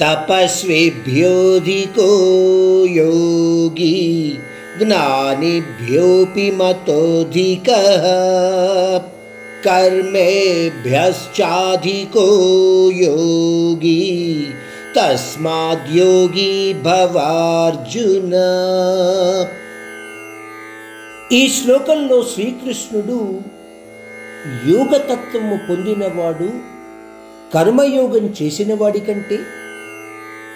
తపస్విభ్యోధికో యోగి జ్ఞానిభ్యోపి మతోధిక కర్మేభ్యశ్చాధికో యోగి తస్మాద్యోగి భవార్జున. ఈ శ్లోకంలో శ్రీకృష్ణుడు యోగతత్వము పొందినవాడు కర్మయోగం చేసినవాడి కంటే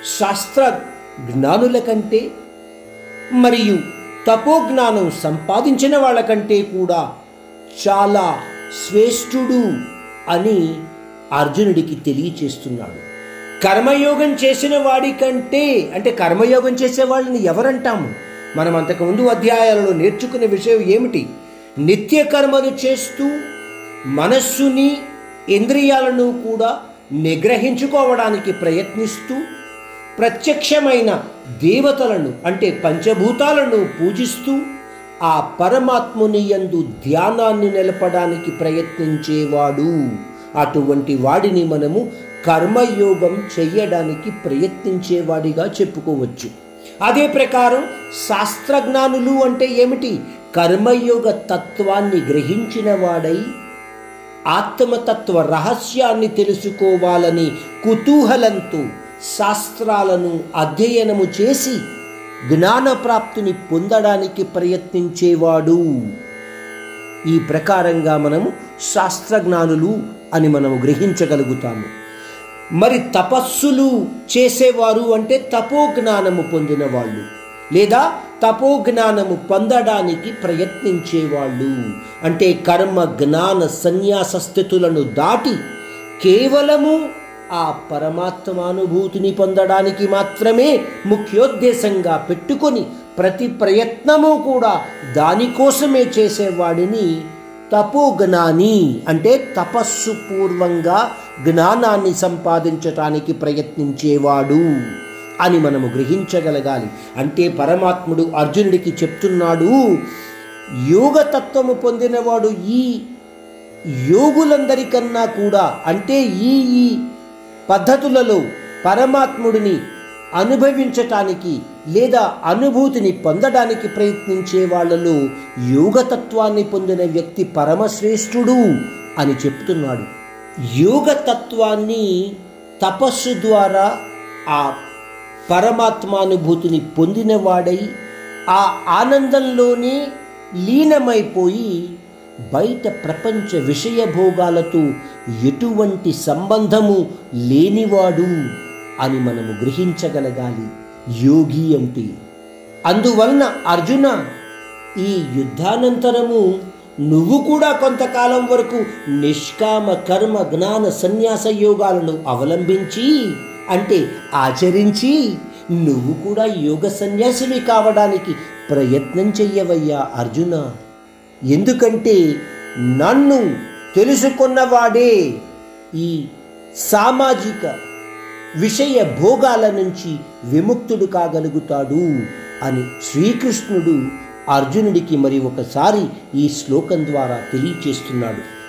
శాస్త్ర జ్ఞానుల కంటే మరియు తపోజ్ఞానం సంపాదించిన వాళ్ళకంటే కూడా చాలా శ్రేష్ఠుడు అని అర్జునుడికి తెలియచేస్తున్నాడు. కర్మయోగం చేసిన వాడి కంటే అంటే కర్మయోగం చేసే వాళ్ళని ఎవరంటాము? మనం అంతకుముందు అధ్యాయాలలో నేర్చుకునే విషయం ఏమిటి? నిత్య కర్మలు చేస్తూ మనస్సుని ఇంద్రియాలను కూడా నిగ్రహించుకోవడానికి ప్రయత్నిస్తూ ప్రత్యక్షమైన దేవతలను అంటే పంచభూతాలను పూజిస్తూ ఆ పరమాత్ముని యందు ధ్యానాన్ని నిలపడానికి ప్రయత్నించేవాడు. అటువంటి వాడిని మనము కర్మయోగం చేయడానికి ప్రయత్నించేవాడిగా చెప్పుకోవచ్చు. అదే ప్రకారం శాస్త్రజ్ఞానులు అంటే ఏమిటి? కర్మయోగ తత్వాన్ని గ్రహించిన వాడై ఆత్మతత్వ రహస్యాన్ని తెలుసుకోవాలని కుతూహలంతో శాస్త్రాలను అధ్యయనము చేసి జ్ఞానప్రాప్తిని పొందడానికి ప్రయత్నించేవాడు. ఈ ప్రకారంగా మనము శాస్త్రజ్ఞానులు అని మనము గ్రహించగలుగుతాము. మరి తపస్సులు చేసేవారు అంటే తపోజ్ఞానము పొందిన వాళ్ళు లేదా తపోజ్ఞానము పొందడానికి ప్రయత్నించేవాళ్ళు. అంటే కర్మ జ్ఞాన సన్యాస స్థితులను దాటి కేవలము ఆ పరమాత్మానుభూతిని పొందడానికి మాత్రమే ముఖ్యోద్దేశంగా పెట్టుకొని ప్రతి ప్రయత్నము కూడా దానికోసమే చేసేవాడిని తపోజ్ఞాని అంటే తపస్సు పూర్వంగా జ్ఞానాన్ని సంపాదించటానికి ప్రయత్నించేవాడు అని మనము గ్రహించగలగాలి. అంటే పరమాత్ముడు అర్జునుడికి చెప్తున్నాడు యోగతత్వము పొందినవాడు ఈ యోగులందరికన్నా కూడా అంటే ఈ ఈ పద్ధతులలో పరమాత్ముడిని అనుభవించటానికి లేదా అనుభూతిని పొందడానికి ప్రయత్నించే వాళ్ళలో యోగతత్వాన్ని పొందిన వ్యక్తి పరమశ్రేష్ఠుడు అని చెప్తున్నాడు. యోగతత్వాన్ని తపస్సు ద్వారా ఆ పరమాత్మానుభూతిని పొందినవాడై ఆ ఆనందంలోనే లీనమైపోయి బయట ప్రపంచ విషయ భోగాలతో ఎటువంటి సంబంధము లేనివాడు అని మనము గ్రహించగలగాలి. యోగి అంటే అందువలన అర్జున ఈ యుద్ధానంతరము నువ్వు కూడా కొంతకాలం వరకు నిష్కామ కర్మ జ్ఞాన సన్యాస యోగాలను అవలంబించి అంటే ఆచరించి నువ్వు కూడా యోగ సన్యాసివి కావడానికి ప్రయత్నం చెయ్యవయ్యా అర్జున. ఎందుకంటే నన్ను తెలుసుకున్నవాడే ఈ సామాజిక విషయ భోగాల నుంచి విముక్తుడు కాగలుగుతాడు అని శ్రీకృష్ణుడు అర్జునుడికి మరి ఒకసారి ఈ శ్లోకం ద్వారా తెలియచేస్తున్నాడు.